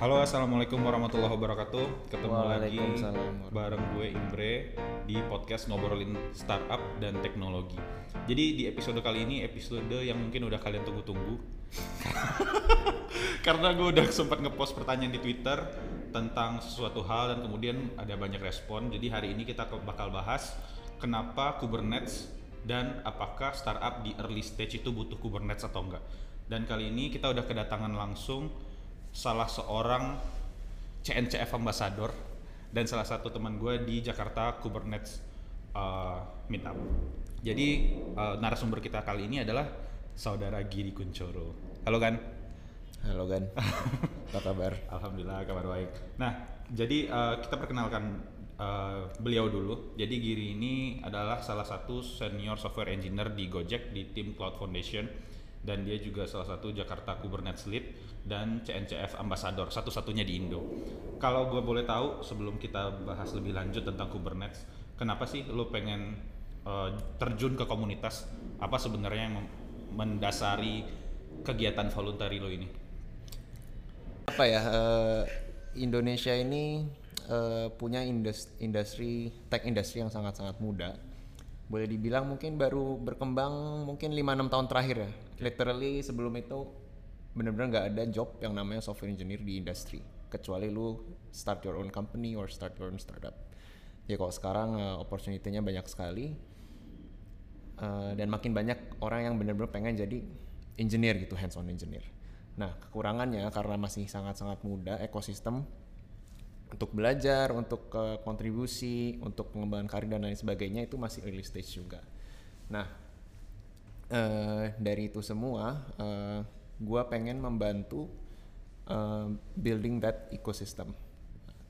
Halo, assalamualaikum warahmatullahi wabarakatuh. Ketemu lagi bareng gue Imbre di podcast ngobrolin startup dan teknologi. Jadi di episode kali ini episode yang mungkin udah kalian tunggu-tunggu. Karena gue udah sempat ngepost pertanyaan di Twitter tentang sesuatu hal dan kemudian ada banyak respon. Jadi hari ini kita bakal bahas kenapa Kubernetes dan apakah startup di early stage itu butuh Kubernetes atau enggak. Dan kali ini kita udah kedatangan langsung salah seorang CNCF ambassador dan salah satu teman gue di Jakarta Kubernetes uh, Meetup. Jadi uh, narasumber kita kali ini adalah saudara Giri Kuncoro. Halo kan? Halo Gan, apa kabar? Alhamdulillah kabar baik. Nah, jadi uh, kita perkenalkan uh, beliau dulu. Jadi Giri ini adalah salah satu senior software engineer di Gojek di tim Cloud Foundation dan dia juga salah satu Jakarta Kubernetes Lead dan CNCF Ambassador satu-satunya di Indo. Kalau gue boleh tahu sebelum kita bahas lebih lanjut tentang Kubernetes, kenapa sih lo pengen uh, terjun ke komunitas? Apa sebenarnya yang mendasari kegiatan voluntary lo ini? Apa ya? eh, Indonesia ini eh, punya indus- industri tech industri yang sangat-sangat muda. Boleh dibilang mungkin baru berkembang mungkin 5-6 tahun terakhir ya. Literally sebelum itu benar-benar nggak ada job yang namanya software engineer di industri kecuali lu start your own company or start your own startup. Ya kalau sekarang eh, opportunity-nya banyak sekali Uh, dan makin banyak orang yang benar-benar pengen jadi engineer gitu hands on engineer. Nah kekurangannya karena masih sangat-sangat muda ekosistem untuk belajar, untuk uh, kontribusi, untuk pengembangan karir dan lain sebagainya itu masih early stage juga. Nah uh, dari itu semua, uh, gua pengen membantu uh, building that ecosystem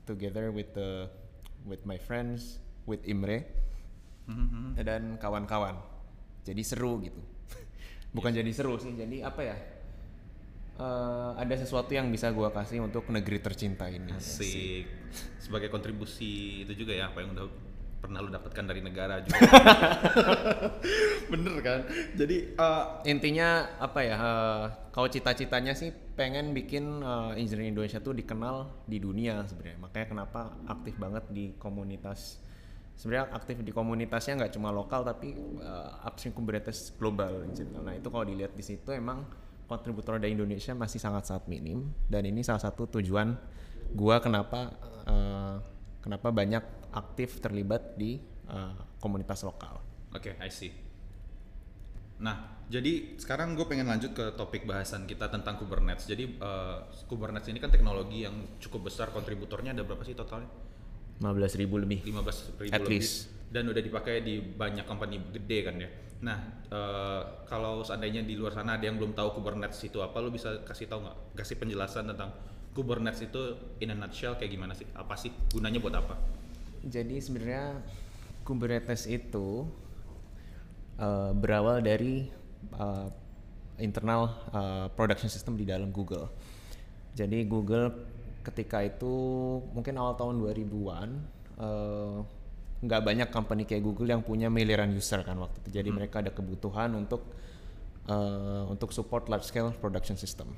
together with the with my friends, with Imre dan kawan-kawan. Jadi seru gitu. Bukan jadi seru sih, jadi apa ya? eh, ada sesuatu yang bisa gua kasih untuk negeri tercinta ini. Asik. Sebagai kontribusi itu juga ya apa yang udah pernah lu dapatkan dari negara juga. Bener kan? Jadi eh, Intinya apa ya? eh, kalau cita-citanya sih pengen bikin eh, engineering Indonesia tuh dikenal di dunia sebenarnya. Makanya kenapa aktif banget di komunitas. Sebenarnya aktif di komunitasnya nggak cuma lokal tapi eh, upstream Kubernetes global general. Nah itu kalau dilihat di situ emang kontributor dari Indonesia masih sangat-sangat minim dan ini salah satu tujuan gua kenapa eh, kenapa banyak aktif terlibat di eh, komunitas lokal. Oke, I see. Nah, jadi sekarang gue pengen lanjut ke topik bahasan kita tentang Kubernetes. Jadi eh, Kubernetes ini kan teknologi yang cukup besar kontributornya ada berapa sih totalnya? 15.000 lebih. 15 ribu At lebih least. dan udah dipakai di banyak company gede kan ya. Nah, eh, kalau seandainya di luar sana ada yang belum tahu Kubernetes itu apa, lu bisa kasih tahu nggak? Kasih penjelasan tentang Kubernetes itu in a nutshell kayak gimana sih? Apa sih gunanya buat apa? Jadi sebenarnya Kubernetes itu uh, berawal dari uh, internal uh, production system di dalam Google. Jadi Google ketika itu mungkin awal tahun 2000-an uh, nggak banyak company kayak Google yang punya miliaran user kan waktu itu. Jadi mereka ada kebutuhan untuk uh, untuk support large scale production system.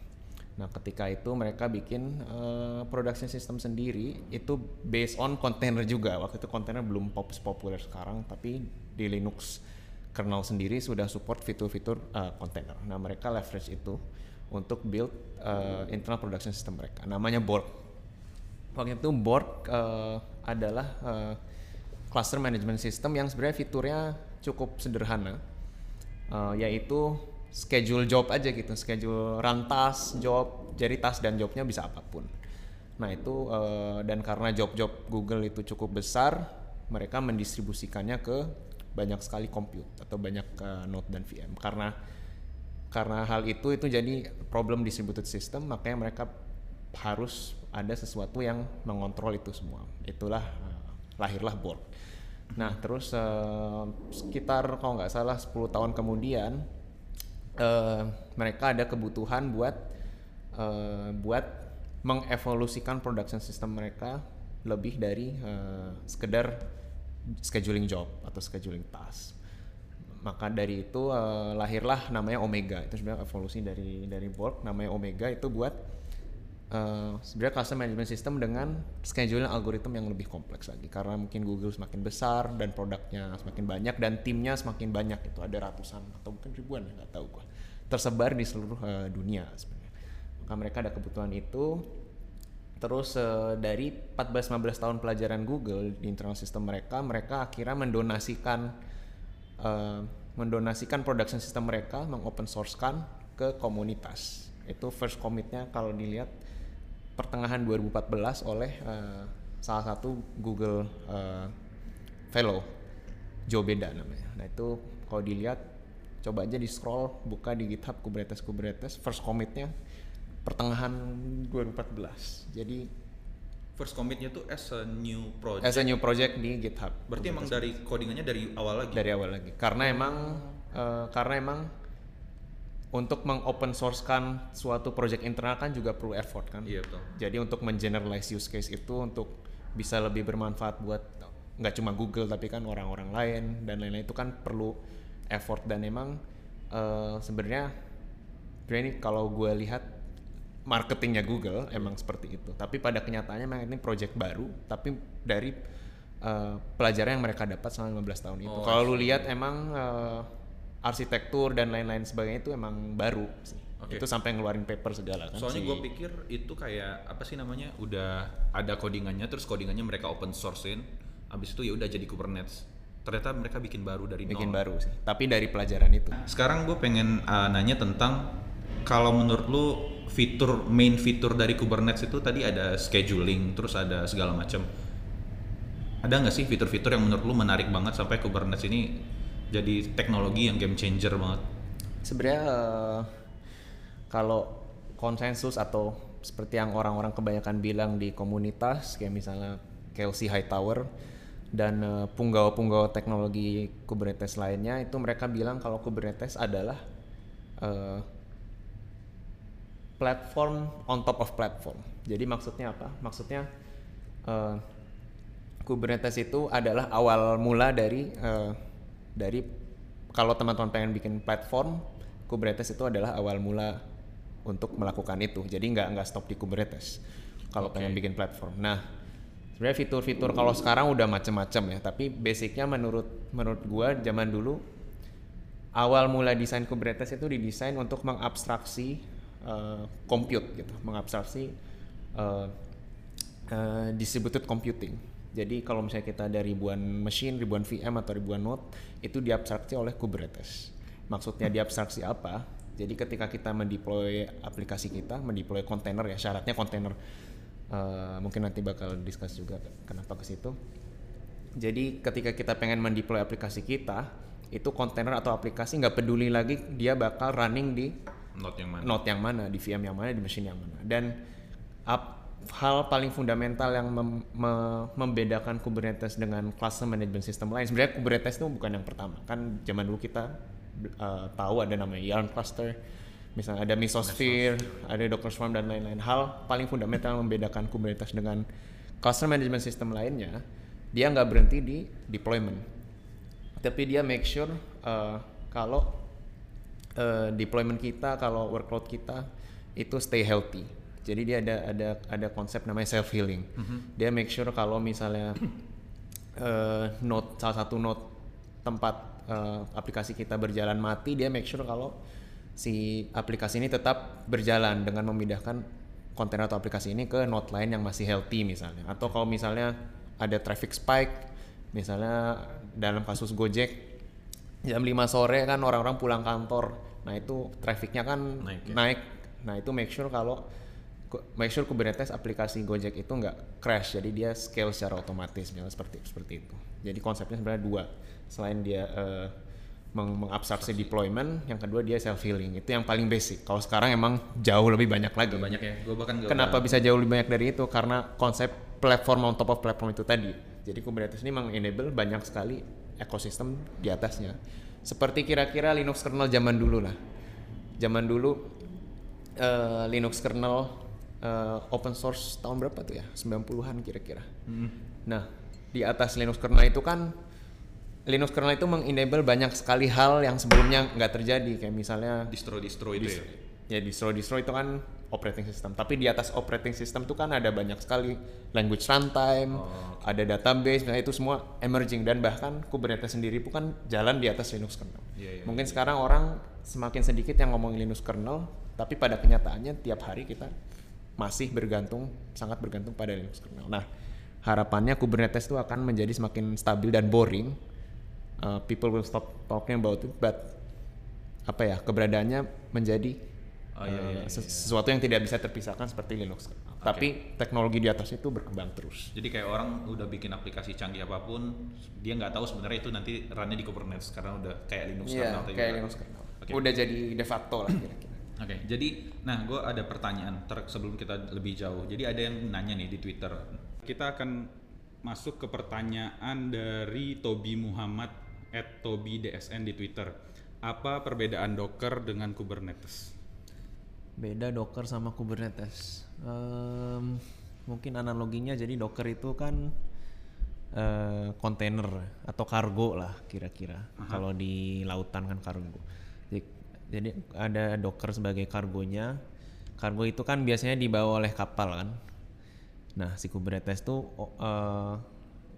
Nah, ketika itu mereka bikin uh, production system sendiri itu based on container juga. Waktu itu container belum pop populer sekarang, tapi di Linux kernel sendiri sudah support fitur-fitur uh, container. Nah, mereka leverage itu untuk build uh, internal production system mereka. Namanya Borg. Waktu itu Borg uh, adalah uh, cluster management system yang sebenarnya fiturnya cukup sederhana, uh, yaitu schedule job aja gitu, schedule run task, job, jadi task dan jobnya bisa apa pun. Nah itu uh, dan karena job-job Google itu cukup besar, mereka mendistribusikannya ke banyak sekali compute atau banyak uh, node dan VM. Karena karena hal itu itu jadi problem distributed system, makanya mereka harus ada sesuatu yang mengontrol itu semua. Itulah uh, lahirlah Borg. Nah terus uh, sekitar kalau nggak salah 10 tahun kemudian uh, mereka ada kebutuhan buat uh, buat mengevolusikan production system mereka lebih dari uh, sekedar scheduling job atau scheduling task. Maka dari itu uh, lahirlah namanya Omega. Itu sebenarnya evolusi dari dari Borg namanya Omega itu buat uh, sebenarnya cluster management system dengan scheduling algoritma yang lebih kompleks lagi. Karena mungkin Google semakin besar dan produknya semakin banyak dan timnya semakin banyak itu ada ratusan atau mungkin ribuan nggak tahu gua. Tersebar di seluruh uh, dunia sebenarnya. Maka mereka ada kebutuhan itu. Terus uh, dari 14-15 tahun pelajaran Google di internal system mereka mereka akhirnya mendonasikan uh, mendonasikan production system mereka mengopen sourcekan ke komunitas. Itu first commitnya kalau dilihat pertengahan 2014 oleh uh, salah satu Google uh, Fellow Joe Beda namanya. Nah itu kalau dilihat coba aja di scroll buka di GitHub Kubernetes Kubernetes first commitnya pertengahan 2014. Jadi first commitnya tuh as a new project. As a new project di GitHub. Berarti emang dari codingannya dari awal lagi. Dari awal lagi. Karena emang uh, karena emang untuk mengopen sourcekan suatu project internal kan juga perlu effort kan. Iya betul. Jadi untuk mengeneralize use case itu untuk bisa lebih bermanfaat buat nggak cuma Google tapi kan orang-orang lain dan lain-lain itu kan perlu effort dan emang uh, sebenarnya ini kalau gue lihat marketingnya Google emang seperti itu. Tapi pada kenyataannya memang ini project baru tapi dari uh, pelajaran yang mereka dapat selama 15 tahun itu. Oh, kalau lu lihat emang uh, arsitektur dan lain-lain sebagainya itu emang baru sih. Okay. Itu sampai ngeluarin paper segala kan. Soalnya si... gue pikir itu kayak apa sih namanya udah ada codingannya terus codingannya mereka open sourcein habis itu ya udah jadi Kubernetes. Ternyata mereka bikin baru dari bikin nol. baru sih. Tapi dari pelajaran itu. Sekarang gue pengen uh, nanya tentang kalau menurut lu fitur main fitur dari Kubernetes itu tadi ada scheduling terus ada segala macam. Ada nggak sih fitur-fitur yang menurut lu menarik banget sampai Kubernetes ini jadi teknologi yang game changer banget. Sebenarnya uh, kalau konsensus atau seperti yang orang-orang kebanyakan bilang di komunitas kayak misalnya Kelsey Hightower dan uh, punggawa-punggawa teknologi Kubernetes lainnya itu mereka bilang kalau Kubernetes adalah uh, platform on top of platform. Jadi maksudnya apa? Maksudnya uh, Kubernetes itu adalah awal mula dari uh, dari kalau teman-teman pengen bikin platform Kubernetes itu adalah awal mula untuk melakukan itu. Jadi nggak nggak stop di Kubernetes kalau okay. pengen bikin platform. Nah sebenarnya fitur-fitur kalau sekarang udah macem-macem ya tapi basicnya menurut menurut gua zaman dulu awal mula desain Kubernetes itu didesain untuk mengabstraksi uh, compute gitu mengabstraksi uh, uh, distributed computing jadi kalau misalnya kita ada ribuan mesin, ribuan VM atau ribuan node, itu diabstraksi oleh Kubernetes. Maksudnya diabstraksi apa? Jadi ketika kita mendeploy aplikasi kita, mendeploy kontainer ya, syaratnya kontainer. Uh, mungkin nanti bakal discuss juga kenapa ke situ. Jadi ketika kita pengen mendeploy aplikasi kita, itu kontainer atau aplikasi nggak peduli lagi dia bakal running di node yang mana, node yang mana, di VM yang mana, di mesin yang mana. Dan up, hal paling fundamental yang mem me membedakan Kubernetes dengan cluster management system lain. Sebenarnya Kubernetes itu bukan yang pertama. Kan zaman dulu kita uh, tahu ada namanya Yarn cluster, misalnya ada Mesosphere, ada Docker Swarm dan lain-lain. Hal paling fundamental yang membedakan Kubernetes dengan cluster management system lainnya, dia nggak berhenti di deployment, tapi dia make sure uh, kalau uh, deployment kita, kalau workload kita itu stay healthy jadi dia ada ada ada konsep namanya self healing. Mm-hmm. Dia make sure kalau misalnya uh, node salah satu node tempat uh, aplikasi kita berjalan mati, dia make sure kalau si aplikasi ini tetap berjalan dengan memindahkan kontainer atau aplikasi ini ke node lain yang masih healthy misalnya. Atau kalau misalnya ada traffic spike, misalnya dalam kasus Gojek jam 5 sore kan orang-orang pulang kantor. Nah, itu trafficnya kan naik. Ya? naik. Nah, itu make sure kalau make sure Kubernetes aplikasi Gojek itu nggak crash. Jadi dia scale secara otomatis misalnya seperti seperti itu. Jadi konsepnya sebenarnya dua. Selain dia uh, meng mengabstraksi deployment yang kedua dia self healing itu yang paling basic. Kalau sekarang emang jauh lebih banyak lagi. Banyak ya. Gua bahkan gak kenapa bisa jauh lebih banyak dari itu? Karena konsep platform on top of platform itu tadi. Jadi Kubernetes ini mengenable banyak sekali ekosistem di atasnya. Seperti kira-kira Linux kernel zaman dulu lah. Zaman dulu uh, Linux kernel uh, open source tahun berapa tuh ya? 90-an kira-kira. Hmm. Nah, di atas Linux kernel itu kan Linux kernel itu mengenable banyak sekali hal yang sebelumnya nggak terjadi kayak misalnya distro-distro itu ya. ya distro distro itu kan operating system tapi di atas operating system itu kan ada banyak sekali language runtime Oh, ada database misalnya itu semua emerging dan bahkan Kubernetes sendiri pun kan jalan di atas Linux kernel Iya, iya, mungkin sekarang orang semakin sedikit yang ngomongin Linux kernel tapi pada kenyataannya tiap hari kita masih bergantung sangat bergantung pada Linux kernel nah harapannya Kubernetes itu akan menjadi semakin stabil dan boring Uh, people will stop talking about it but apa ya keberadaannya menjadi Oh, iya, uh, iya, ses- iya. sesuatu yang tidak bisa terpisahkan seperti Linux. Tapi teknologi di atas itu berkembang terus. Jadi kayak orang udah bikin aplikasi canggih apa pun, dia nggak tahu sebenarnya itu nanti runnya di Kubernetes karena udah kayak Linux Iya, kernel kayak juga. Linux kernel. Oke. Udah jadi de facto lah kira-kira. Oke, jadi nah gue ada pertanyaan ter- sebelum kita lebih jauh. Jadi ada yang nanya nih di Twitter. Kita akan masuk ke pertanyaan dari Tobi Muhammad at Tobi DSN di Twitter. Apa perbedaan Docker dengan Kubernetes? Beda Docker sama Kubernetes. Em, mungkin analoginya jadi Docker itu kan eh, kontainer atau kargo lah kira-kira. Kalau di lautan kan kargo. Jadi, ada Docker sebagai kargonya. Kargo itu kan biasanya dibawa oleh kapal kan. Nah si Kubernetes tuh eh,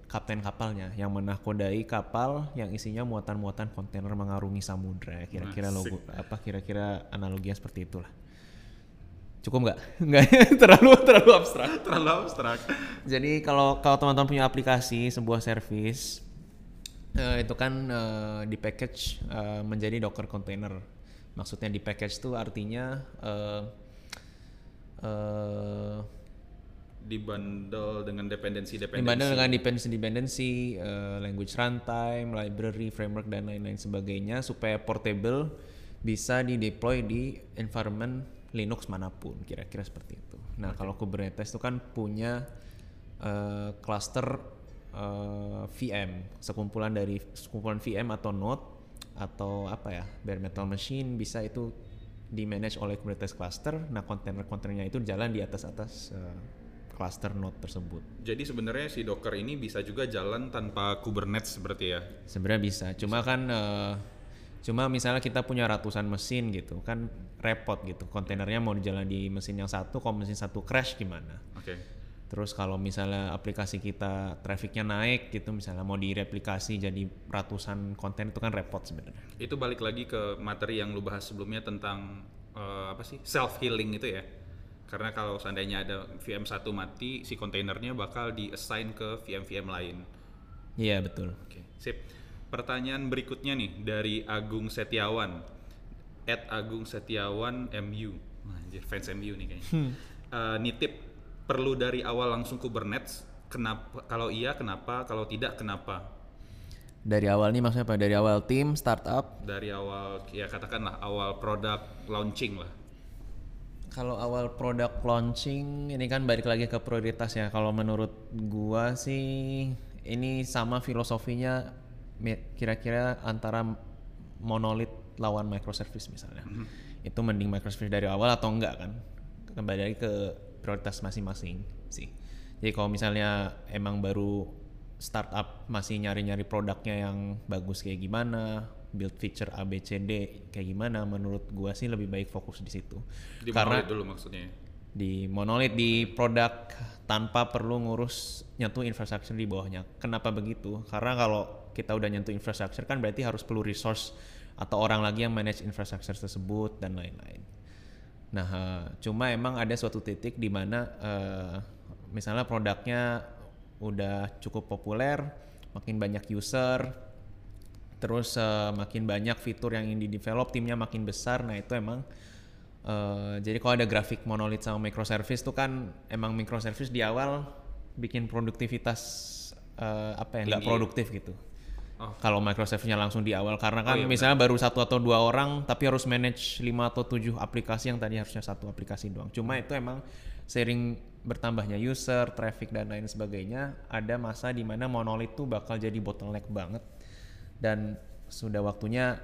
kapten kapalnya yang menakodai kapal yang isinya muatan-muatan kontainer mengarungi samudra. Kira-kira logo apa kira-kira analoginya seperti itulah. Cukup nggak? Nggak terlalu terlalu abstrak. Terlalu abstrak. Jadi kalau kalau teman-teman punya aplikasi sebuah service eh, itu kan eh, di package eh, menjadi Docker container. Maksudnya di package itu artinya eh, eh, Dibundle dengan dependensi-dependensi. dibanding dengan dependency dependency, eh, language runtime, library, framework dan lain-lain sebagainya supaya portable bisa di deploy di environment Linux mana pun kira-kira seperti itu. Nah kalau Kubernetes itu kan punya eh, cluster eh, VM, sekumpulan dari sekumpulan VM atau node atau apa ya bare metal machine bisa itu di manage oleh Kubernetes cluster. Nah kontainer-kontainernya itu jalan di atas atas eh, cluster node tersebut. Jadi sebenarnya si Docker ini bisa juga jalan tanpa Kubernetes seperti ya. Sebenarnya bisa, cuma kan eh, cuma misalnya kita punya ratusan mesin gitu kan repot gitu. Kontainernya mau jalan di mesin yang satu, kalau mesin satu crash gimana? Oke. Terus kalau misalnya aplikasi kita trafficnya naik gitu, misalnya mau direplikasi jadi ratusan konten itu kan repot sebenarnya. Itu balik lagi ke materi yang lu bahas sebelumnya tentang eh, apa sih self healing itu ya. Karena kalau seandainya ada VM satu mati, si kontainernya bakal di-assign ke VM-VM lain. Iya betul. Oke, sip. Pertanyaan berikutnya nih dari Agung Setiawan. At Agung Setiawan MU. Anjir, fans MU nih kayaknya. Eh, nitip perlu dari awal langsung Kubernetes. Kenapa? Kalau iya kenapa? Kalau tidak kenapa? Dari awal nih maksudnya apa? Dari awal tim startup. Dari awal ya katakanlah awal produk launching lah. Kalau awal produk launching ini kan balik lagi ke prioritas ya. Kalau menurut gua sih ini sama filosofinya kira-kira antara monolith lawan microservice misalnya. Itu mending microservice dari awal atau enggak kan? Kembali lagi ke prioritas masing-masing sih. Jadi kalau misalnya emang baru startup masih nyari-nyari produknya yang bagus kayak gimana, build feature A B C D kayak gimana, menurut gua sih lebih baik fokus di situ. Di Karena dulu maksudnya. di monolith di produk tanpa perlu ngurus nyentuh infrastruktur di bawahnya. Kenapa begitu? Karena kalau kita udah nyentuh infrastruktur kan berarti harus perlu resource atau orang lagi yang manage infrastruktur tersebut dan lain-lain. Nah, eh, cuma emang ada suatu titik di mana eh, misalnya produknya udah cukup populer, makin banyak user, terus eh, makin banyak fitur yang ingin di develop, timnya makin besar. Nah, itu emang Eh, jadi kalau ada grafik monolith sama microservice tuh kan emang microservice di awal bikin produktivitas eh, apa ya nggak Tinggi. produktif gitu. Oh. Kalau microservice-nya langsung di awal karena kan iya, misalnya baru satu atau dua orang tapi harus manage lima atau tujuh aplikasi yang tadi harusnya satu aplikasi doang. Cuma itu emang sering bertambahnya user, traffic dan lain sebagainya ada masa di mana monolith tuh bakal jadi bottleneck banget dan sudah waktunya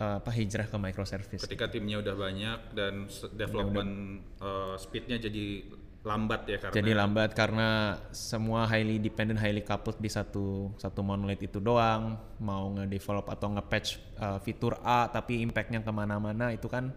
apa hijrah ke microservice. Ketika timnya udah banyak dan development uh, speednya jadi lambat ya karena Jadi lambat karena semua highly dependent, highly coupled di satu satu monolith itu doang. Mau nge-develop atau nge-patch uh, fitur A tapi impactnya ke mana-mana itu kan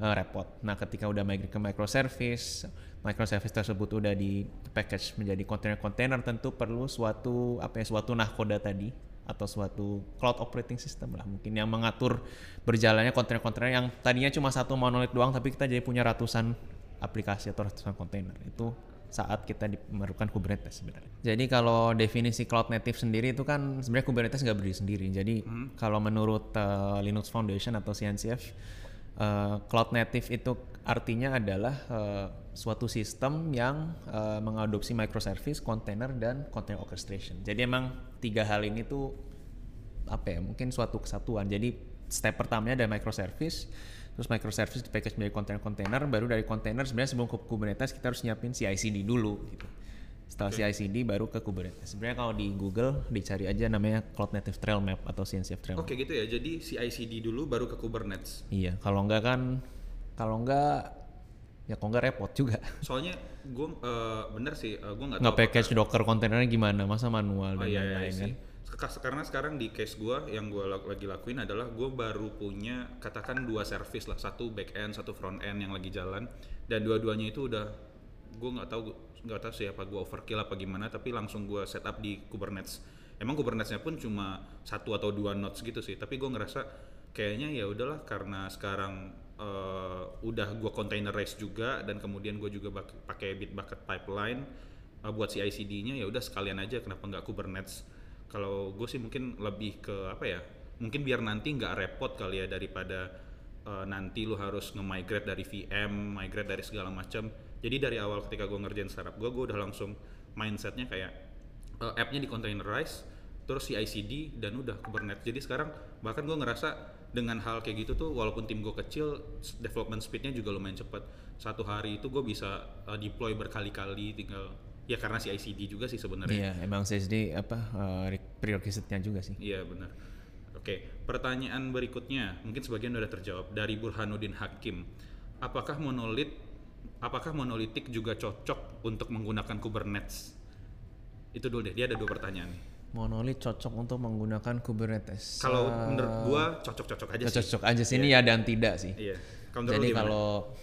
uh, repot. Nah ketika udah migrate ke microservice, microservice tersebut udah di package menjadi kontainer-kontainer tentu perlu suatu apa ya suatu nahkoda tadi atau suatu cloud operating system lah mungkin yang mengatur berjalannya kontainer-kontainer yang tadinya cuma satu monolith doang tapi kita jadi punya ratusan aplikasi atau ratusan kontainer itu saat kita memerlukan Kubernetes sebenarnya. Jadi kalau definisi cloud native sendiri itu kan sebenarnya Kubernetes nggak berdiri sendiri. Jadi hmm. kalau menurut uh, Linux Foundation atau CNCF, uh, cloud native itu artinya adalah uh, suatu sistem yang uh, mengadopsi microservice, container dan container orchestration. Jadi emang tiga hal ini tuh apa ya? Mungkin suatu kesatuan. Jadi step pertamanya ada microservice terus microservice di package menjadi kontainer-kontainer baru dari kontainer sebenarnya sebelum ke Kubernetes kita harus nyiapin CI/CD dulu gitu. Setelah okay. CI/CD baru ke Kubernetes. Sebenarnya kalau di Google dicari aja namanya Cloud Native Trail Map atau CNCF Trail Oke okay, gitu ya. Jadi CI/CD dulu baru ke Kubernetes. Iya kalau enggak kan kalau enggak ya kalau enggak repot juga. Soalnya gue uh, bener sih uh, gue nggak nggak package docker kontainernya gimana masa manual oh, dan iya, iya lain-lain iya, kan karena sekarang di case gue yang gue lagi lakuin adalah gue baru punya katakan dua service lah. Satu back end satu front end yang lagi jalan. Dan dua-duanya itu udah gue nggak tahu nggak tahu siapa gue overkill apa gimana tapi langsung gue setup di Kubernetes. Emang Kubernetesnya pun cuma satu atau dua nodes gitu sih tapi gue ngerasa kayaknya ya udahlah karena sekarang uh, udah gue containerize juga dan kemudian gue juga pakai Bitbucket pipeline uh, buat CI/CD-nya ya udah sekalian aja kenapa nggak Kubernetes kalau gue sih mungkin lebih ke apa ya mungkin biar nanti nggak repot kali ya daripada uh, nanti lu harus nge-migrate dari VM migrate dari segala macam jadi dari awal ketika gue ngerjain startup gue gue udah langsung mindsetnya kayak uh, app-nya di containerize terus CI/CD dan udah Kubernetes. Jadi sekarang bahkan gue ngerasa dengan hal kayak gitu tuh walaupun tim gue kecil development speednya juga lumayan cepat satu hari itu gue bisa uh, deploy berkali-kali tinggal Ya karena si ICD juga sih sebenarnya. Iya, emang CSD apa uh, prerequisite-nya juga sih. Iya benar. Oke, pertanyaan berikutnya mungkin sebagian sudah terjawab dari Burhanuddin Hakim. Apakah monolit apakah monolitik juga cocok untuk menggunakan Kubernetes? Itu dulu deh, dia ada dua pertanyaan nih. Monolit cocok untuk menggunakan Kubernetes. Kalau uh, menurut gua cocok-cocok aja cocok sih. Cocok aja sih, ini yeah. ya dan tidak sih. Iya. Yeah. Jadi kalau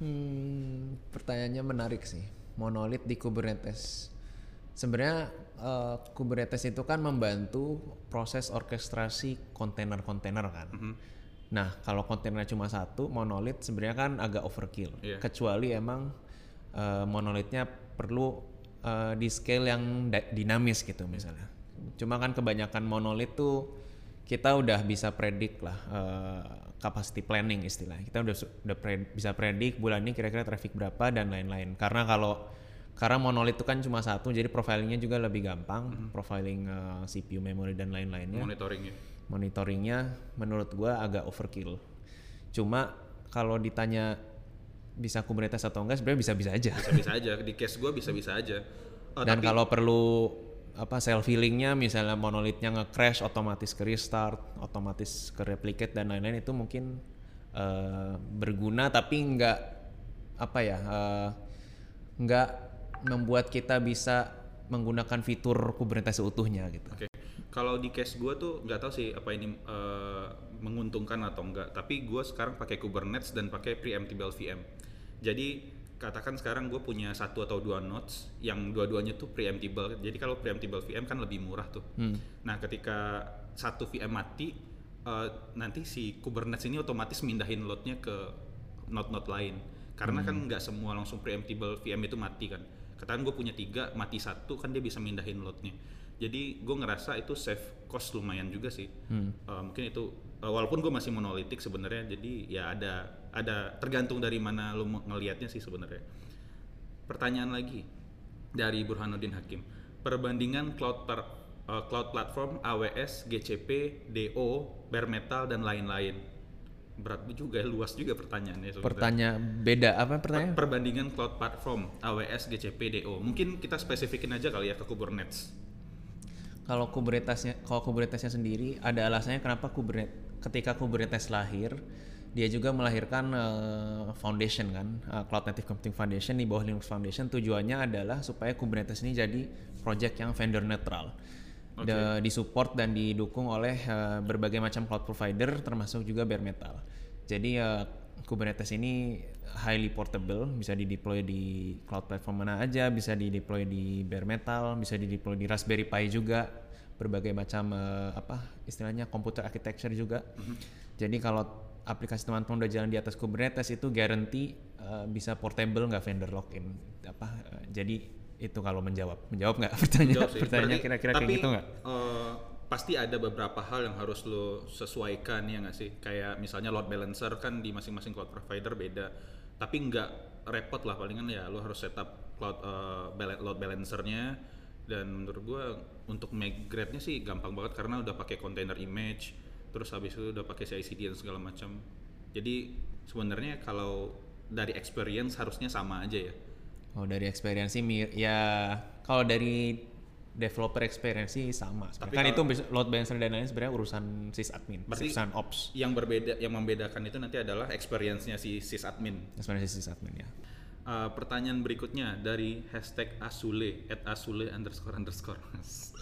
hmm, pertanyaannya menarik sih monolith di Kubernetes. Sebenarnya uh, Kubernetes itu kan membantu proses orkestrasi kontainer-kontainer kan. Mm -hmm. Nah, kalau kontainernya cuma satu, monolith sebenarnya kan agak overkill. Yeah. Kecuali emang uh, monolithnya perlu uh, di scale yang dinamis gitu misalnya. Cuma kan kebanyakan monolith tuh kita udah bisa predik lah uh, capacity planning istilahnya. Kita udah udah pre, bisa predik bulan ini kira-kira traffic berapa dan lain-lain. Karena kalau karena monolith itu kan cuma satu, jadi profilingnya juga lebih gampang, mm -hmm. profiling uh, CPU, memori dan lain-lainnya. Monitoringnya. Monitoringnya menurut gua agak overkill. Cuma kalau ditanya bisa Kubernetes atau enggak, sebenarnya bisa-bisa aja. Bisa-bisa aja. Di case gua bisa-bisa aja. Oh, dan kalau perlu apa self healingnya misalnya monolithnya nge-crash otomatis ke restart otomatis ke replicate dan lain-lain itu mungkin uh, berguna tapi nggak apa ya uh, nggak membuat kita bisa menggunakan fitur Kubernetes seutuhnya gitu. Oke. Okay. Kalau di case gue tuh nggak tahu sih apa ini uh, menguntungkan atau enggak. Tapi gue sekarang pakai Kubernetes dan pakai preemptible VM. Jadi katakan sekarang gue punya satu atau dua nodes yang dua-duanya tuh preemptible. Jadi kalau preemptible VM kan lebih murah tuh. Hmm. Nah ketika satu VM mati, uh, nanti si Kubernetes ini otomatis mindahin loadnya ke node-node lain. Karena kan hmm. kan nggak semua langsung preemptible VM itu mati kan. Katakan gue punya tiga, mati satu kan dia bisa mindahin loadnya. Jadi gue ngerasa itu save cost lumayan juga sih. Hmm. Uh, mungkin itu uh, walaupun gue masih monolitik sebenarnya, jadi ya ada ada tergantung dari mana lo ngelihatnya sih sebenarnya. Pertanyaan lagi dari Burhanuddin Hakim, perbandingan cloud per, uh, cloud platform AWS, GCP, DO, bare metal dan lain-lain. Berat juga, luas juga pertanyaannya. Sebenarnya. Pertanyaan beda apa pertanyaan? Per, perbandingan cloud platform AWS, GCP, DO. Mungkin kita spesifikin aja kali ya ke Kubernetes. Kalau Kubernetesnya, kalau Kubernetesnya sendiri ada alasannya kenapa Kubernetes ketika Kubernetes lahir dia juga melahirkan uh, foundation kan, uh, Cloud Native Computing Foundation di bawah Linux Foundation. Tujuannya adalah supaya Kubernetes ini jadi project yang vendor netral, okay. disupport dan didukung oleh uh, berbagai macam cloud provider, termasuk juga bare metal. Jadi uh, Kubernetes ini highly portable, bisa di-deploy di cloud platform mana aja, bisa di-deploy di bare metal, bisa di-deploy di Raspberry Pi juga, berbagai macam uh, apa istilahnya komputer architecture juga. Mm -hmm. Jadi kalau aplikasi teman-teman udah jalan di atas Kubernetes itu guarantee uh, bisa portable nggak vendor login. Apa uh, jadi itu kalau menjawab. Menjawab nggak? Pertanyaan kira-kira kayak gitu nggak? uh, pasti ada beberapa hal yang harus lo sesuaikan ya nggak sih? Kayak misalnya load balancer kan di masing-masing cloud provider beda. Tapi nggak repot lah palingan ya lo harus setup cloud uh, load balancernya. Dan menurut gua untuk migrate-nya sih gampang banget karena udah pakai container image terus habis itu udah pakai CICD dan segala macam. Jadi sebenarnya kalau dari experience harusnya sama aja ya. Oh dari experience sih ya kalau dari developer experience sih sama. Tapi kan itu load balancer dan lain sebenarnya urusan sysadmin urusan ops. yang berbeda yang membedakan itu nanti adalah experience-nya si sysadmin. Experience sysadmin ya. Uh, pertanyaan berikutnya dari hashtag asule at asule underscore underscore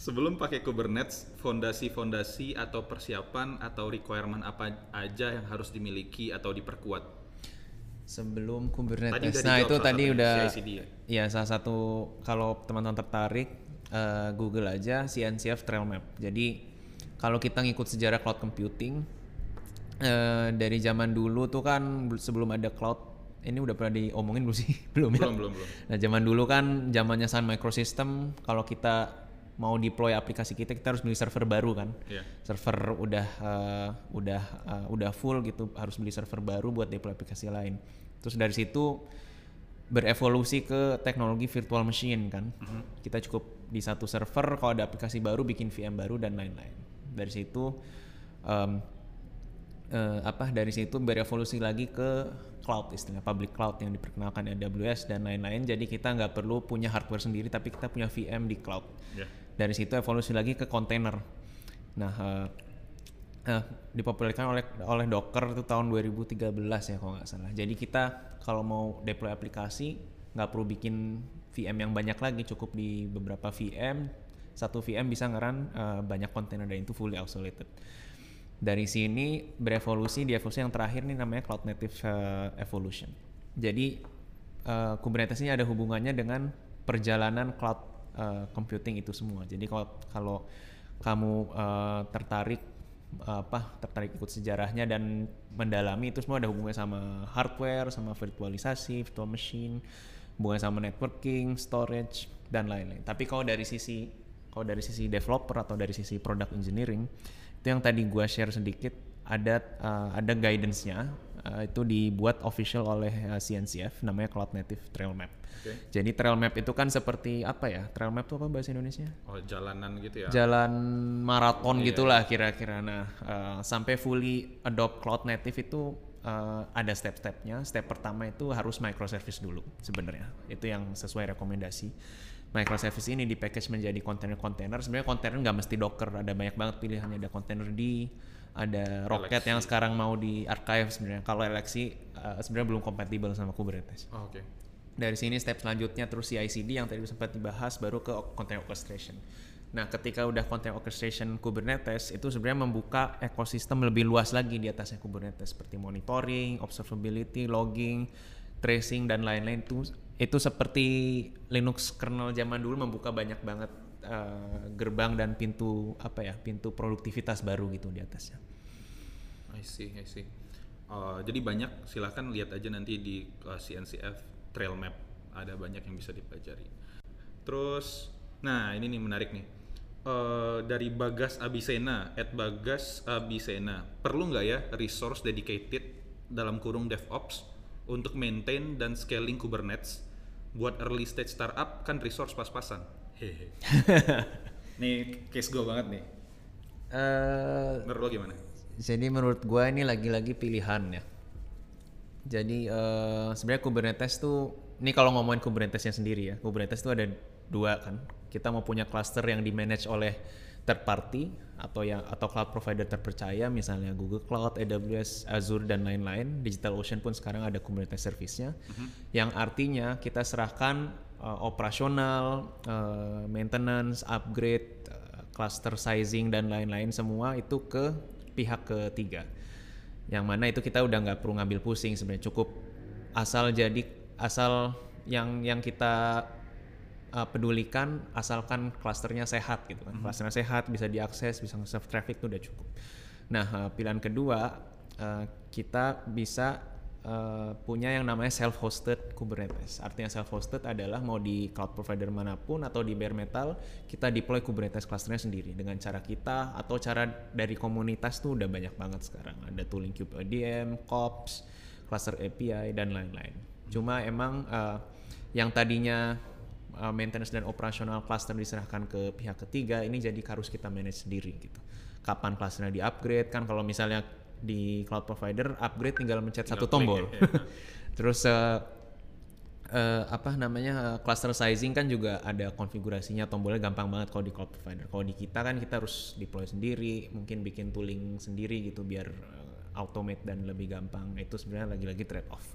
sebelum pakai Kubernetes, fondasi-fondasi atau persiapan atau requirement apa aja yang harus dimiliki atau diperkuat? Sebelum Kubernetes. Tadi nah, itu tadi udah ya? ya salah satu kalau teman-teman tertarik uh, Google aja CNCF Trail Map. Jadi kalau kita ngikut sejarah cloud computing uh, dari zaman dulu tuh kan sebelum ada cloud ini udah pernah diomongin belum sih? belum ya? Belum, belum, belum. Nah, zaman dulu kan zamannya Sun Microsystem kalau kita mau deploy aplikasi kita kita harus beli server baru kan. Yeah. server udah uh, udah uh, udah full gitu harus beli server baru buat deploy aplikasi lain. Terus dari situ berevolusi ke teknologi virtual machine kan. Mm -hmm. kita cukup di satu server kalau ada aplikasi baru bikin VM baru dan lain-lain. Dari situ um, uh, apa dari situ berevolusi lagi ke cloud istilah public cloud yang diperkenalkan AWS dan lain-lain. Jadi kita nggak perlu punya hardware sendiri tapi kita punya VM di cloud. Yeah dari situ evolusi lagi ke kontainer. Nah uh, uh, dipopulerkan oleh oleh Docker itu tahun 2013 ya kalau nggak salah. Jadi kita kalau mau deploy aplikasi nggak perlu bikin VM yang banyak lagi cukup di beberapa VM satu VM bisa ngeran uh, banyak kontainer dan itu fully isolated dari sini berevolusi di evolusi yang terakhir nih namanya cloud native uh, evolution. Jadi uh, Kubernetes ini ada hubungannya dengan perjalanan cloud uh, computing itu semua. Jadi kalau kalau kamu uh, tertarik apa tertarik ikut sejarahnya dan mendalami itu semua ada hubungannya sama hardware, sama virtualisasi, virtual machine, hubungannya sama networking, storage dan lain-lain. Tapi kalau dari sisi kalau dari sisi developer atau dari sisi product engineering itu yang tadi gua share sedikit ada uh, ada guidance-nya uh, itu dibuat official oleh uh, CNCF namanya Cloud Native Trail Map. Okay. Jadi trail map itu kan seperti apa ya? Trail map itu apa bahasa Indonesia? Oh, jalanan gitu ya. Jalan maraton iya. gitulah kira-kira. Nah, uh, sampai fully adopt cloud native itu uh, ada step-stepnya. Step pertama itu harus microservice dulu sebenarnya. Itu yang sesuai rekomendasi. Microservice ini di package menjadi kontainer-kontainer. Sebenarnya kontainer nggak mesti Docker, ada banyak banget pilihannya. Ada kontainer di ada Rocket yang sekarang mau di archive sebenarnya. Kalau LXC uh, sebenarnya belum kompatibel sama Kubernetes. Oh, Oke. Okay dari sini step selanjutnya terus CI/CD yang tadi sempat dibahas baru ke container orchestration. Nah, ketika udah container orchestration Kubernetes itu sebenarnya membuka ekosistem lebih luas lagi di atasnya Kubernetes seperti monitoring, observability, logging, tracing dan lain-lain itu itu seperti Linux kernel zaman dulu membuka banyak banget uh, gerbang dan pintu apa ya pintu produktivitas baru gitu di atasnya. I see, I see. Uh, jadi banyak silahkan lihat aja nanti di uh, CNCF trail map. Ada banyak yang bisa dipelajari. Terus nah ini nih menarik nih. Uh, dari Bagas Abisena at Bagas Abisena perlu nggak ya resource dedicated dalam kurung DevOps untuk maintain dan scaling Kubernetes? Buat early stage startup kan resource pas-pasan hehe nih case gue banget nih uh, menurut lo gimana? Jadi menurut gue ini lagi-lagi pilihan ya jadi uh, sebenarnya Kubernetes tuh ini kalau ngomongin Kubernetesnya sendiri ya, Kubernetes tuh ada dua kan. Kita mau punya cluster yang di manage oleh third party atau yang atau cloud provider terpercaya misalnya Google Cloud, AWS, Azure dan lain-lain. DigitalOcean pun sekarang ada Kubernetes service-nya yang artinya kita serahkan uh, operasional, uh, maintenance, upgrade, uh, cluster sizing dan lain-lain semua itu ke pihak ketiga. Yang mana itu kita udah nggak perlu ngambil pusing sebenarnya cukup asal jadi asal yang yang kita uh, pedulikan asalkan klasternya sehat gitu kan. Klasternya sehat bisa diakses, bisa nge-serve traffic itu udah cukup. Nah, uh, pilihan kedua uh, kita bisa uh, punya yang namanya self-hosted Kubernetes. Artinya self-hosted adalah mau di cloud provider mana pun atau di bare metal kita deploy Kubernetes clusternya sendiri dengan cara kita atau cara dari komunitas tuh udah banyak banget sekarang. Ada tooling kubedm, Kops, cluster API dan lain-lain. Cuma emang uh, yang tadinya uh, maintenance dan operasional cluster diserahkan ke pihak ketiga ini jadi harus kita manage sendiri gitu. Kapan clusternya di upgrade kan kalau misalnya di cloud provider upgrade tinggal mencet Tinggal satu klik tombol. ya, ya. Terus uh, uh, apa namanya uh, cluster sizing kan juga ada konfigurasinya tombolnya gampang banget kalau di cloud provider. Kalau di kita kan kita harus deploy sendiri, mungkin bikin tooling sendiri gitu biar uh, automate dan lebih gampang. Itu sebenarnya lagi-lagi trade off.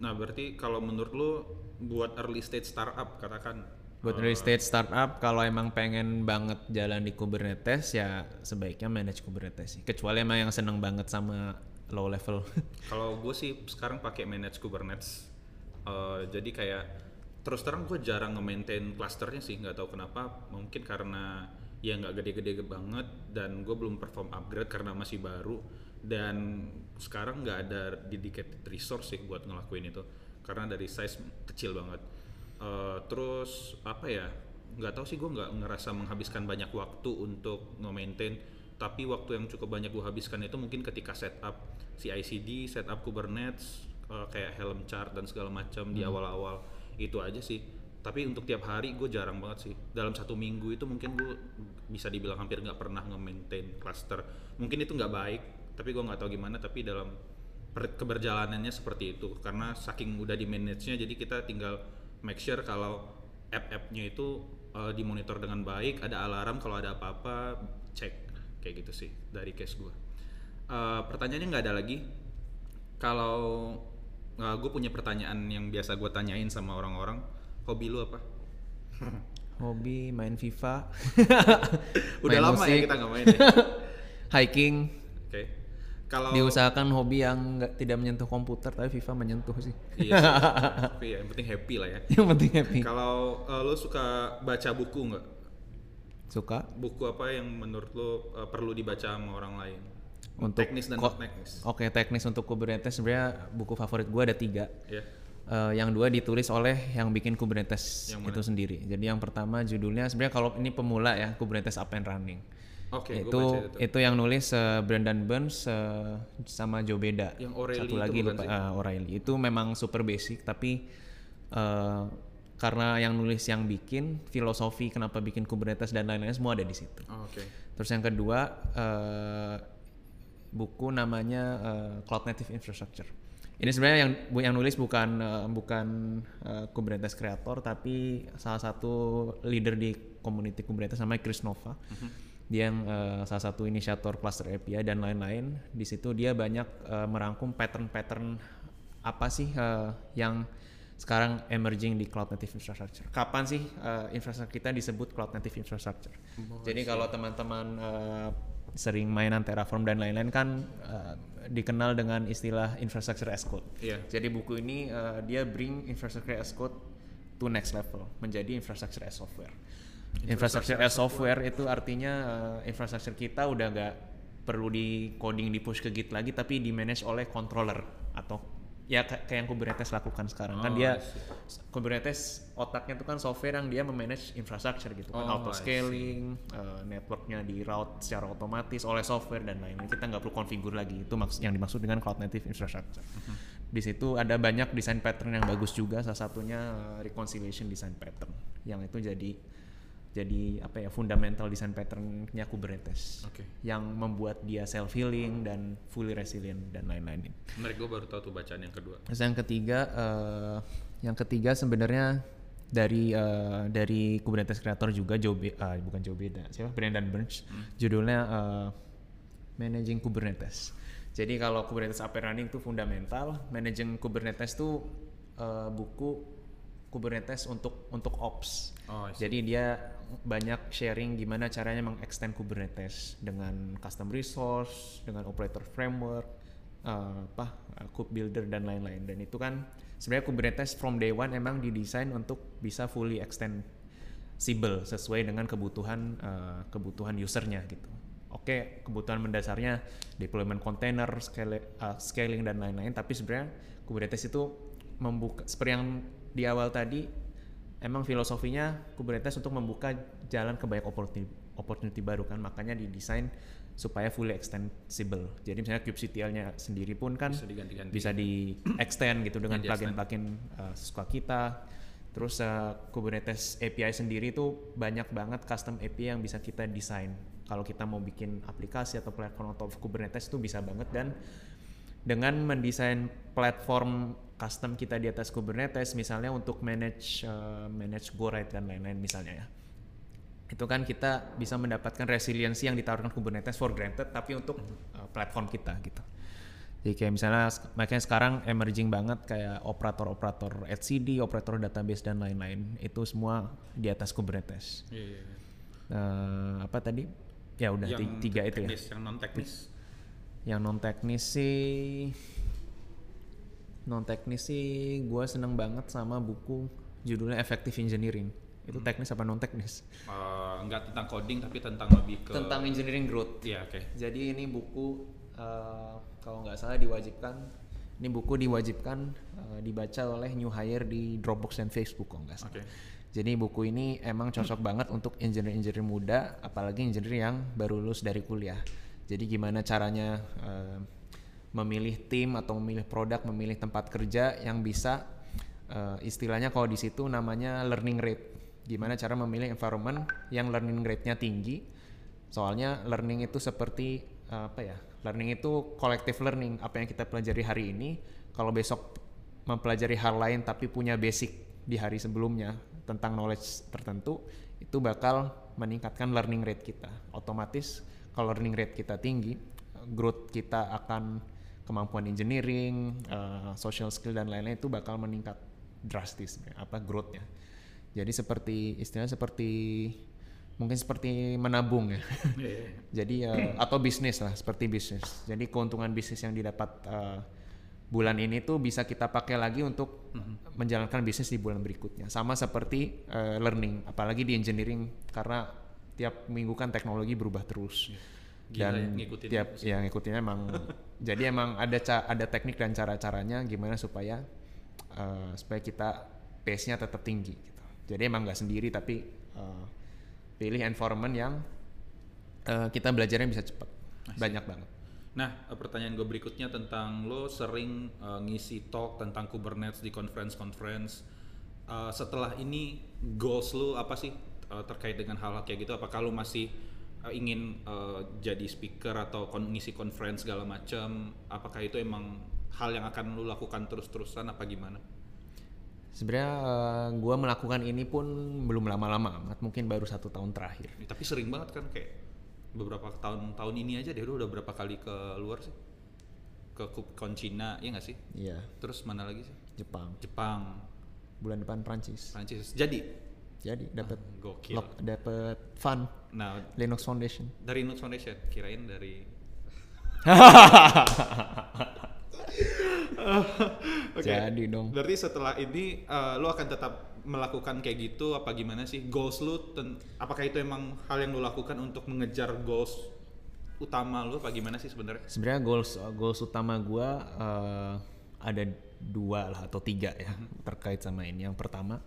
Nah, berarti kalau menurut lu buat early stage startup katakan Buat early stage startup kalau emang pengen banget jalan di Kubernetes ya sebaiknya manage Kubernetes sih. Kecuali emang yang seneng banget sama low level. Kalau gue sih sekarang pakai manage Kubernetes. Eh, jadi kayak terus terang gue jarang nge-maintain clusternya sih, nggak tahu kenapa. Mungkin karena ya nggak gede-gede banget dan gue belum perform upgrade karena masih baru dan sekarang nggak ada dedicated resource sih buat ngelakuin itu karena dari size kecil banget. Eh, terus apa ya? Nggak tahu sih gue nggak ngerasa menghabiskan banyak waktu untuk nge-maintain tapi waktu yang cukup banyak gue habiskan itu mungkin ketika setup CI/CD, setup Kubernetes, eh, kayak Helm chart dan segala macam di awal-awal itu aja sih. Tapi untuk tiap hari gue jarang banget sih. Dalam satu minggu itu mungkin gue bisa dibilang hampir nggak pernah nge-maintain cluster. Mungkin itu nggak baik, tapi gue nggak tahu gimana. Tapi dalam keberjalanannya seperti itu karena saking udah di manage-nya jadi kita tinggal make sure kalau app-app-nya itu uh, dimonitor dengan baik ada alarm kalau ada apa-apa cek kayak gitu sih dari case gue Uh, pertanyaannya nggak ada lagi kalau gue punya pertanyaan yang biasa gue tanyain sama orang-orang hobi lu apa Hobi main FIFA. udah Main lama ya musik. kita nggak main ya Hiking. oke kalau Diusahakan hobi yang nggak tidak menyentuh komputer tapi FIFA menyentuh sih. iya sih. tapi ya yang penting happy lah ya yang penting happy. kalau uh, lu suka baca buku nggak Suka buku apa yang menurut lo uh, perlu dibaca sama orang lain? untuk teknis dan non teknis. Oke teknis untuk Kubernetes sebenarnya buku favorit gue ada tiga. Ya. Eh, yang dua ditulis oleh yang bikin Kubernetes Yang mana? itu sendiri. Jadi yang pertama judulnya sebenarnya kalau ini pemula ya Kubernetes Up and Running. Oke, gue itu itu. itu yang nulis eh, Brendan Burns eh, sama Joe Beda. Yang O'Reilly Satu itu lagi lupa eh, O'Reilly. Itu memang super basic tapi eh, karena yang nulis yang bikin filosofi kenapa bikin Kubernetes dan lain-lain semua ada di situ. Oh, Oke. Terus yang kedua eh, buku namanya eh, Cloud Native Infrastructure. Ini sebenarnya yang yang nulis bukan eh, bukan eh, Kubernetes creator tapi salah satu leader di community Kubernetes namanya Chris Nova. Dia yang eh, salah satu inisiator cluster API dan lain-lain. Di situ dia banyak eh, merangkum pattern-pattern apa sih eh, yang sekarang emerging di cloud native infrastructure. Kapan sih eh, infrastruktur kita disebut cloud native infrastructure? Jadi kalau teman-teman eh, sering mainan Terraform dan lain-lain kan eh, dikenal dengan istilah infrastructure as code. Iya. Jadi buku ini eh, dia bring infrastructure as code to next level menjadi infrastructure as software. Infrastructure as software itu artinya eh, infrastructure kita udah nggak perlu di coding di push ke Git lagi tapi di manage oleh controller atau ya ka- kayak yang Kubernetes lakukan sekarang kan Oh, dia I see. Kubernetes otaknya itu kan software yang dia memanage infrastructure gitu kan Oh, auto scaling eh, networknya di route secara otomatis oleh software dan lain-lain kita nggak perlu configure lagi itu maks yang dimaksud dengan cloud native infrastructure Mhm. di situ ada banyak desain pattern yang bagus juga salah satunya eh, reconciliation design pattern yang itu jadi jadi apa ya fundamental design patternnya Kubernetes. Oke. yang membuat dia self healing dan fully resilient dan lain-lain. Menarik gue baru tahu tuh bacaan yang kedua. Terus yang ketiga, eh, yang ketiga sebenarnya dari uh, dari Kubernetes Creator juga Joe uh, bukan Joe Beda siapa? Brendan Burns. Judulnya uh, Managing Kubernetes. Jadi kalau Kubernetes up and running itu fundamental Managing Kubernetes itu uh, buku Kubernetes untuk untuk ops Oh, jadi dia banyak sharing gimana caranya mengextend Kubernetes dengan custom resource, dengan operator framework, uh, apa uh, kube builder dan lain-lain. Dan itu kan sebenarnya Kubernetes from day one emang didesain untuk bisa fully extensible sesuai dengan kebutuhan uh, kebutuhan usernya gitu. Oke, kebutuhan mendasarnya deployment container, scale- uh, scaling dan lain-lain. Tapi sebenarnya Kubernetes itu membuka seperti yang di awal tadi emang filosofinya Kubernetes untuk membuka jalan ke banyak opportunity, opportunity baru kan. Makanya didesain supaya fully extensible. Jadi misalnya kubectl-nya sendiri pun kan Bisa diganti-ganti. bisa di extend gitu dengan plugin-plugin uh, sesuka kita. Terus uh, Kubernetes API sendiri tuh banyak banget custom API yang bisa kita desain. Kalau kita mau bikin aplikasi atau platform of Kubernetes itu bisa banget dan dengan mendesain platform custom kita di atas Kubernetes misalnya untuk manage uh, manage go ride dan lain-lain misalnya ya itu kan kita bisa mendapatkan resiliensi yang ditawarkan Kubernetes for granted tapi untuk uh, platform kita gitu jadi kayak misalnya makanya sekarang emerging banget kayak operator-operator etcd, operator database dan lain-lain itu semua di atas Kubernetes. Iya, iya, iya. Eh, apa tadi? Ya udah Yang tiga itu ya. yang non teknis. Yang non teknis sih non teknis sih gue seneng banget sama buku judulnya Effective Engineering. Itu teknis apa non teknis? Eh, nggak tentang coding tapi tentang lebih ke Tentang engineering growth. Iya, oke. Jadi ini buku eh, kalau nggak salah diwajibkan, ini buku diwajibkan eh, dibaca oleh new hire di Dropbox dan Facebook kalau nggak salah. Oke. Jadi buku ini emang cocok banget untuk engineer-engineer muda, apalagi engineer yang baru lulus dari kuliah. Jadi gimana caranya eh, memilih tim atau memilih produk, memilih tempat kerja yang bisa eh, istilahnya kalau di situ namanya learning rate. Gimana cara memilih environment yang learning rate-nya tinggi. Soalnya learning itu seperti eh, apa ya? Learning itu collective learning. Apa yang kita pelajari hari ini, kalau besok mempelajari hal lain tapi punya basic di hari sebelumnya tentang knowledge tertentu, itu bakal meningkatkan learning rate kita. Otomatis kalau learning rate kita tinggi, growth kita akan kemampuan engineering, eh, social skill dan lain-lain itu bakal meningkat drastis apa growthnya. Jadi seperti istilahnya seperti mungkin seperti menabung ya. Iya, iya. Jadi eh, atau bisnis lah seperti bisnis. Jadi keuntungan bisnis yang didapat eh, bulan ini tuh bisa kita pakai lagi untuk menjalankan bisnis di bulan berikutnya. Sama seperti eh, learning, apalagi di engineering karena tiap minggu kan teknologi berubah terus. Gila ya, Dan ngikutin tiap ya ngikutinnya emang jadi emang ada ca- ada teknik dan cara-caranya gimana supaya eh, supaya kita pace-nya tetap tinggi gitu. Jadi emang nggak sendiri tapi eh, pilih environment yang eh, kita belajarnya bisa cepat. Banyak banget. Nah, pertanyaan gue berikutnya tentang lo sering eh, ngisi talk tentang Kubernetes di conference-conference. Eh, setelah ini goals lo apa sih eh, terkait dengan hal-hal kayak gitu? Apakah lo masih eh, ingin eh, jadi speaker atau kon ngisi conference segala macam? Apakah itu emang hal yang akan lo lakukan terus-terusan apa gimana? Sebenarnya eh, gua melakukan ini pun belum lama-lama amat, mungkin baru satu tahun terakhir. Ya, tapi sering banget kan kayak beberapa tahun tahun ini aja deh lo udah berapa kali ke luar sih? Ke KubeCon Cina, ya nggak sih? Iya, Terus mana lagi sih? Jepang. Jepang, Bulan depan Prancis. Prancis. Jadi, Jadi dapat lock, dapat fund Nah, Linux Foundation. dari Linux Foundation, kirain dari Oke. Jadi dong. Berarti setelah ini eh, lu akan tetap melakukan kayak gitu apa gimana sih? Goals ten- apakah itu emang hal yang lu lakukan untuk mengejar goals utama lu apa gimana sih sebenarnya? Sebenarnya goals goals utama gua eh, ada dua lah atau tiga ya terkait sama ini. Yang pertama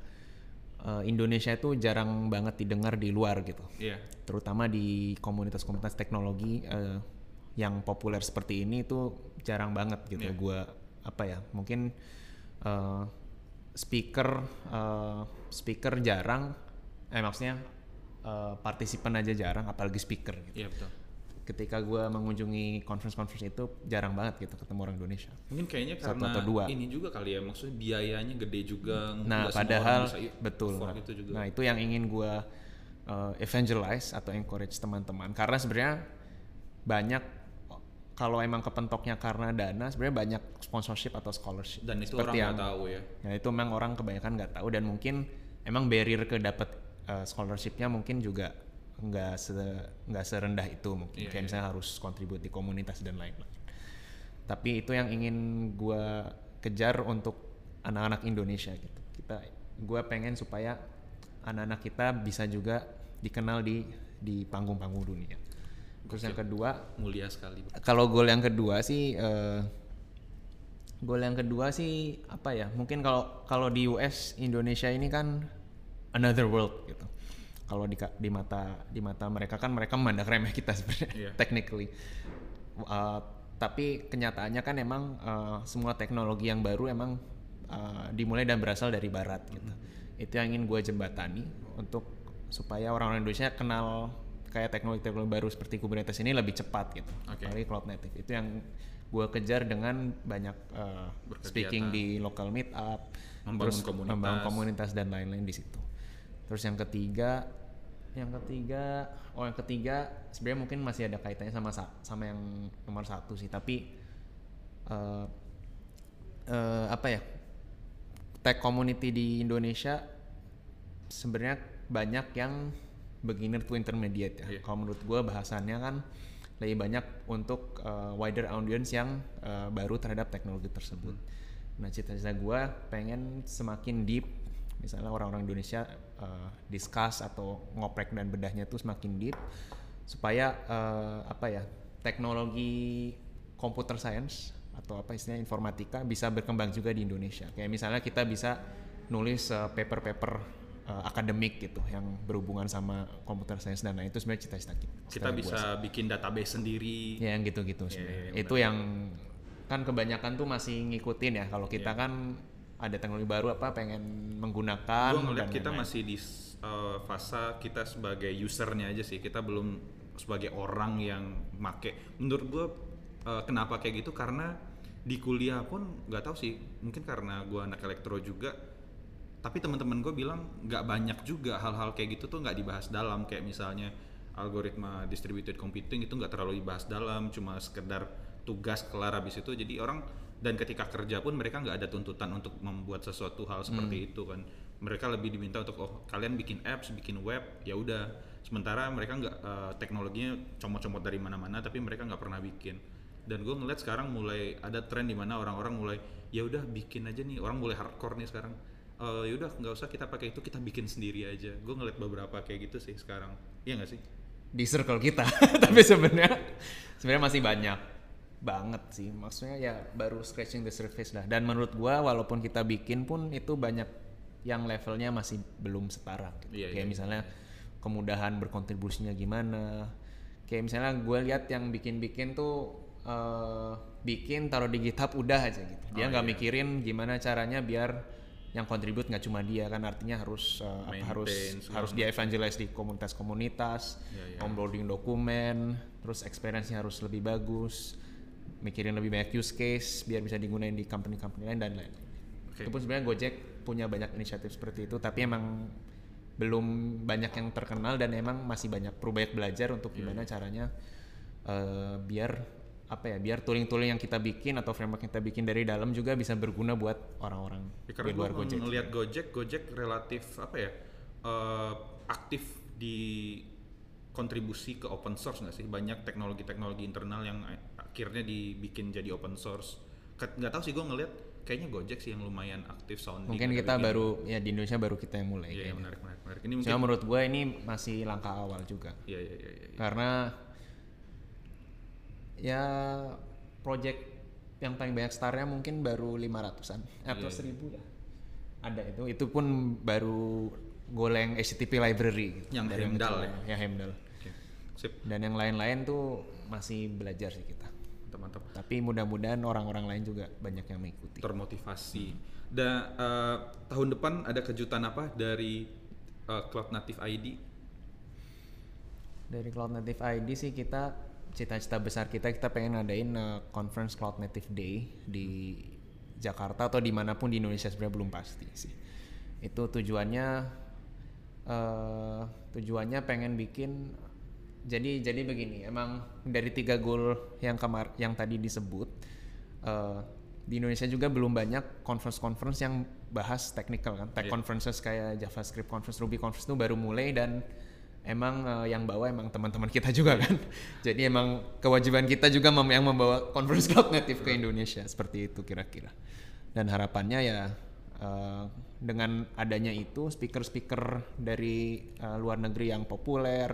eh, Indonesia itu jarang banget didengar di luar gitu. Iya. terutama di komunitas-komunitas teknologi eh, yang populer seperti ini itu jarang banget gitu Iya. gua apa ya mungkin eh, speaker eh, speaker jarang eh maksudnya eh, partisipan aja jarang apalagi speaker gitu Iya betul. Ketika gue mengunjungi conference-conference itu jarang banget gitu ketemu orang Indonesia. Mungkin kayaknya Satu karena atau dua. ini juga kali ya, maksudnya biayanya gede juga. Nah, padahal betul. Nah, itu juga. nah, itu yang ingin gue uh, evangelize atau encourage teman-teman karena sebenarnya banyak kalau emang kepentoknya karena dana sebenarnya banyak sponsorship atau scholarship Dan itu Seperti orang nggak tahu ya. Ya itu memang orang kebanyakan nggak tahu dan mungkin emang barrier ke dapat uh, scholarshipnya mungkin juga nggak se nggak serendah itu mungkin Iya, kayak iya. misalnya harus kontribut di komunitas dan lain-lain. Tapi itu yang ingin gua kejar untuk anak-anak Indonesia gitu. Kita gua pengen supaya anak-anak kita bisa juga dikenal di di panggung-panggung dunia. Terus yang kedua Mulia sekali. kalau goal yang kedua sih eh goal yang kedua sih apa ya mungkin kalau kalau di US Indonesia ini kan another world gitu kalau di di mata di mata mereka kan mereka memandang remeh kita sebenarnya Iya. technically Uh, tapi kenyataannya kan emang uh, semua teknologi yang baru emang uh, dimulai dan berasal dari barat gitu itu yang ingin gue jembatani untuk supaya orang-orang Indonesia kenal kayak teknologi-teknologi baru seperti Kubernetes ini lebih cepat gitu Oke. apalagi cloud native itu yang gue kejar dengan banyak uh, Berkegiatan. speaking di local meetup Membangun terus komunitas. membangun komunitas dan lain-lain di situ terus yang ketiga yang ketiga oh yang ketiga sebenarnya mungkin masih ada kaitannya sama sa- sama yang nomor satu sih tapi eh eh, apa ya tech community di Indonesia sebenarnya banyak yang beginner to intermediate ya Iya. kalau menurut gue bahasannya kan lebih banyak untuk eh, wider audience yang eh, baru terhadap teknologi tersebut. Nah cita-cita gue pengen semakin deep, misalnya orang-orang Indonesia eh, discuss atau ngoprek dan bedahnya tuh semakin deep, supaya eh, apa ya teknologi computer science atau apa istilahnya informatika bisa berkembang juga di Indonesia. Kayak misalnya kita bisa nulis eh, paper-paper eh, akademik gitu yang berhubungan sama computer science dan lain itu sebenarnya cita-cita kita. Kita bisa bikin database sendiri. Ya yang gitu-gitu Iya, sebenarnya. iya, itu yang kan kebanyakan tuh masih ngikutin ya. Kalau kita Iya. kan ada teknologi baru apa pengen menggunakan. Gue ngeliat kita lain-lain. masih di uh, fase kita sebagai usernya aja sih. Kita belum sebagai orang yang make. Menurut gue uh, kenapa kayak gitu karena di kuliah pun nggak tahu sih. Mungkin karena gue anak elektro juga. Tapi teman-teman gue bilang nggak banyak juga hal-hal kayak gitu tuh nggak dibahas dalam. Kayak misalnya algoritma distributed computing itu nggak terlalu dibahas dalam. Cuma sekedar tugas kelar habis itu. Jadi orang dan ketika kerja pun mereka nggak ada tuntutan untuk membuat sesuatu hal seperti itu kan. Mereka lebih diminta untuk oh kalian bikin apps bikin web ya udah. Sementara mereka nggak eh, teknologinya comot-comot dari mana-mana tapi mereka nggak pernah bikin. Dan gue ngeliat sekarang mulai ada tren di mana orang-orang mulai ya udah bikin aja nih. Orang mulai hardcore nih sekarang. Eh ya udah nggak usah kita pakai itu kita bikin sendiri aja. Gue ngeliat beberapa kayak gitu sih sekarang. Iya nggak sih? Di circle kita. Tapi sebenarnya sebenarnya masih banyak banget sih. Maksudnya ya baru scratching the surface lah. Dan menurut gua walaupun kita bikin pun itu banyak yang levelnya masih belum setara. gitu. Iya, Kayak iya, misalnya kemudahan berkontribusinya gimana. Kayak misalnya gue lihat yang bikin-bikin tuh eh, bikin taruh di GitHub udah aja gitu. Dia Oh, nggak iya. mikirin gimana caranya biar yang kontribut nggak cuma dia kan artinya harus apa, harus segala harus dia evangelize di komunitas-komunitas, Iya, iya. onboarding dokumen, terus experience-nya harus lebih bagus, mikirin lebih banyak use case biar bisa digunain di company-company lain dan lain. Oke. Itu pun sebenarnya Gojek punya banyak inisiatif seperti itu, tapi emang belum banyak yang terkenal dan emang masih banyak perlu banyak belajar untuk Iya, gimana caranya eh, biar apa ya biar tooling-tooling yang kita bikin atau framework yang kita bikin dari dalam juga bisa berguna buat orang-orang Ya, di luar Gojek. ngeliat Gojek, Gojek relatif apa ya eh, aktif di kontribusi ke open source nggak sih? Banyak teknologi-teknologi internal yang akhirnya dibikin jadi open source. Nggak tahu sih gue ngeliat kayaknya Gojek sih yang lumayan aktif sounding. Mungkin kita bikin- baru ya di Indonesia baru kita yang mulai. Iya, iya, kayaknya. menarik, menarik, menarik. Ini mungkin. Cuma menurut gue ini masih langkah awal juga. Iya, iya, iya, iya. Karena ya project yang paling banyak startnya mungkin baru 500-an atau Iya, iya. 1000 ya. Ada itu. Itu pun baru goleng HTTP library gitu. Yang Dari Hemdal ya? Yang Hemdal. Oke, sip, Dan yang lain-lain tuh masih belajar sih kita. Mantap-mantap. Tapi mudah-mudahan orang-orang lain juga banyak yang mengikuti. Termotivasi. Dan eh, tahun depan ada kejutan apa dari eh, Cloud Native ID? Dari Cloud Native ID sih kita cita-cita besar kita kita pengen ngadain uh, conference Cloud Native Day di Jakarta atau di mana pun di Indonesia sebenarnya belum pasti sih. Itu tujuannya uh, tujuannya pengen bikin jadi jadi begini emang dari tiga goal yang kamar yang tadi disebut uh, di Indonesia juga belum banyak conference-conference yang bahas technical kan. Tech Iya. conferences kayak JavaScript conference Ruby conference itu baru mulai dan emang uh, yang bawa emang teman-teman kita juga kan. Jadi emang kewajiban kita juga mem- yang membawa conference cloud native ke Indonesia seperti itu kira-kira. Dan harapannya ya uh, dengan adanya itu speaker-speaker dari uh, luar negeri yang populer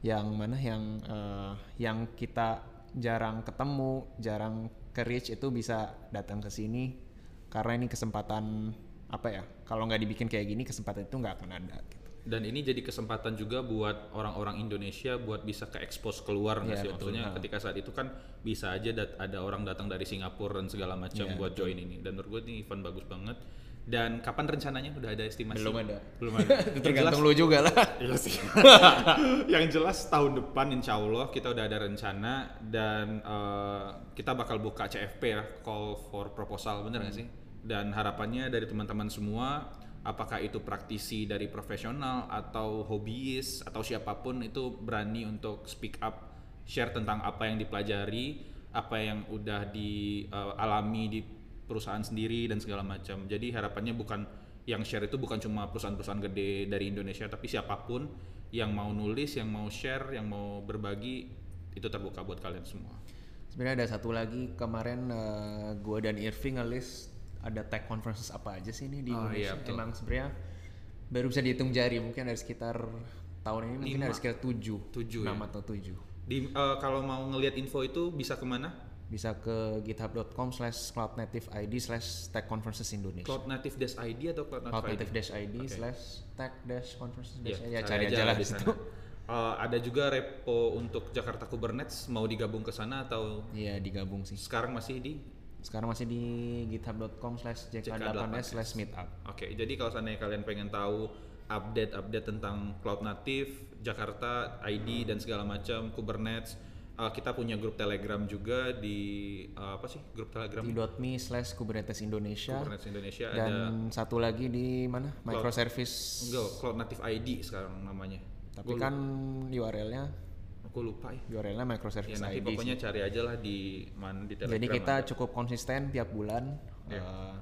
yang mana yang uh, yang kita jarang ketemu jarang ke reach itu bisa datang ke sini karena ini kesempatan apa ya kalau nggak dibikin kayak gini kesempatan itu nggak akan ada gitu. dan ini jadi kesempatan juga buat orang-orang Indonesia buat bisa ke expose keluar nggak Iya, sih betul. maksudnya Ha. ketika saat itu kan bisa aja dat- ada orang datang dari Singapura dan segala macam Iya, buat join ini dan menurut gue ini event bagus banget dan kapan rencananya udah ada estimasi Belum ada. belum ada tergantung lu juga lah Iya sih. yang jelas tahun depan insya Allah kita udah ada rencana dan eh, kita bakal buka CFP ya, call for proposal, bener nggak sih? Dan harapannya dari teman-teman semua, apakah itu praktisi dari profesional atau hobiis atau siapa pun itu berani untuk speak up, share tentang apa yang dipelajari, apa yang udah dialami di perusahaan sendiri dan segala macam. Jadi harapannya bukan yang share itu bukan cuma perusahaan-perusahaan gede dari Indonesia tapi siapa pun yang mau nulis, yang mau share, yang mau berbagi itu terbuka buat kalian semua. sebenarnya ada satu lagi kemarin uh, gue dan Irving ngelis ada tech conferences apa aja sih ini di Oh, Indonesia iya, betul. emang sebenarnya baru bisa dihitung jari mungkin ada sekitar tahun ini mungkin Lima. ada sekitar tujuh Tujuh, enam ya. atau tujuh Di eh, kalau mau ngelihat info itu bisa ke mana? Bisa ke github.com slash cloud native id slash tech conferences Indonesia. Cloud Native Dash ID atau Cloud cloud Native ID? native dash id Oke. slash tech dash conferences Ya, ya cari aja lah di situ. Eh, ada juga repo untuk Jakarta Kubernetes mau digabung ke sana atau? Iya digabung sih. Sekarang masih di? Sekarang masih di github.com slash jk8s slash meetup. Oke, jadi kalau seandainya kalian pengen tahu update-update tentang Cloud Native, Jakarta, ID dan segala macam, Kubernetes, uh, kita punya grup Telegram juga di uh, apa sih grup Telegram? di .me slash kubernetes Indonesia Kubernetes Indonesia dan ada satu lagi di mana microservice enggak Cloud Native ID sekarang namanya. tapi Gua kan URL-nya aku lupa ya. URL-nya Ya microservice nanti ID pokoknya sih. cari aja lah di mana di Telegram. jadi kita ada. cukup konsisten tiap bulan Ya. eh,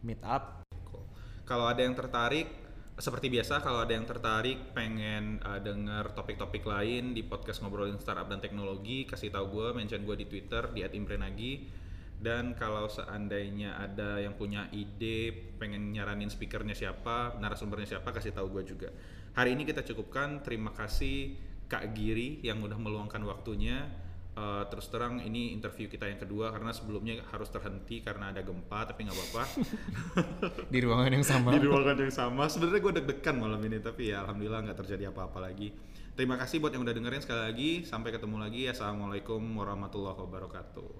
meet up Cool. Kalau ada yang tertarik, seperti biasa kalau ada yang tertarik pengen uh, denger topik-topik lain di podcast ngobrolin startup dan teknologi, kasih tahu gue, mention gue di Twitter di @imprenagi. Dan kalau seandainya ada yang punya ide, pengen nyaranin speakernya siapa, narasumbernya siapa, kasih tahu gue juga. Hari ini kita cukupkan. Terima kasih Kak Giri yang udah meluangkan waktunya. Uh, terus terang ini interview kita yang kedua karena sebelumnya harus terhenti karena ada gempa, tapi nggak apa-apa. di ruangan yang sama di ruangan yang sama. Sebenarnya gue deg-degan malam ini, tapi ya alhamdulillah nggak terjadi apa-apa lagi. Terima kasih buat yang udah dengerin sekali lagi. Sampai ketemu lagi. Assalamualaikum warahmatullahi wabarakatuh.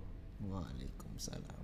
Waalaikumsalam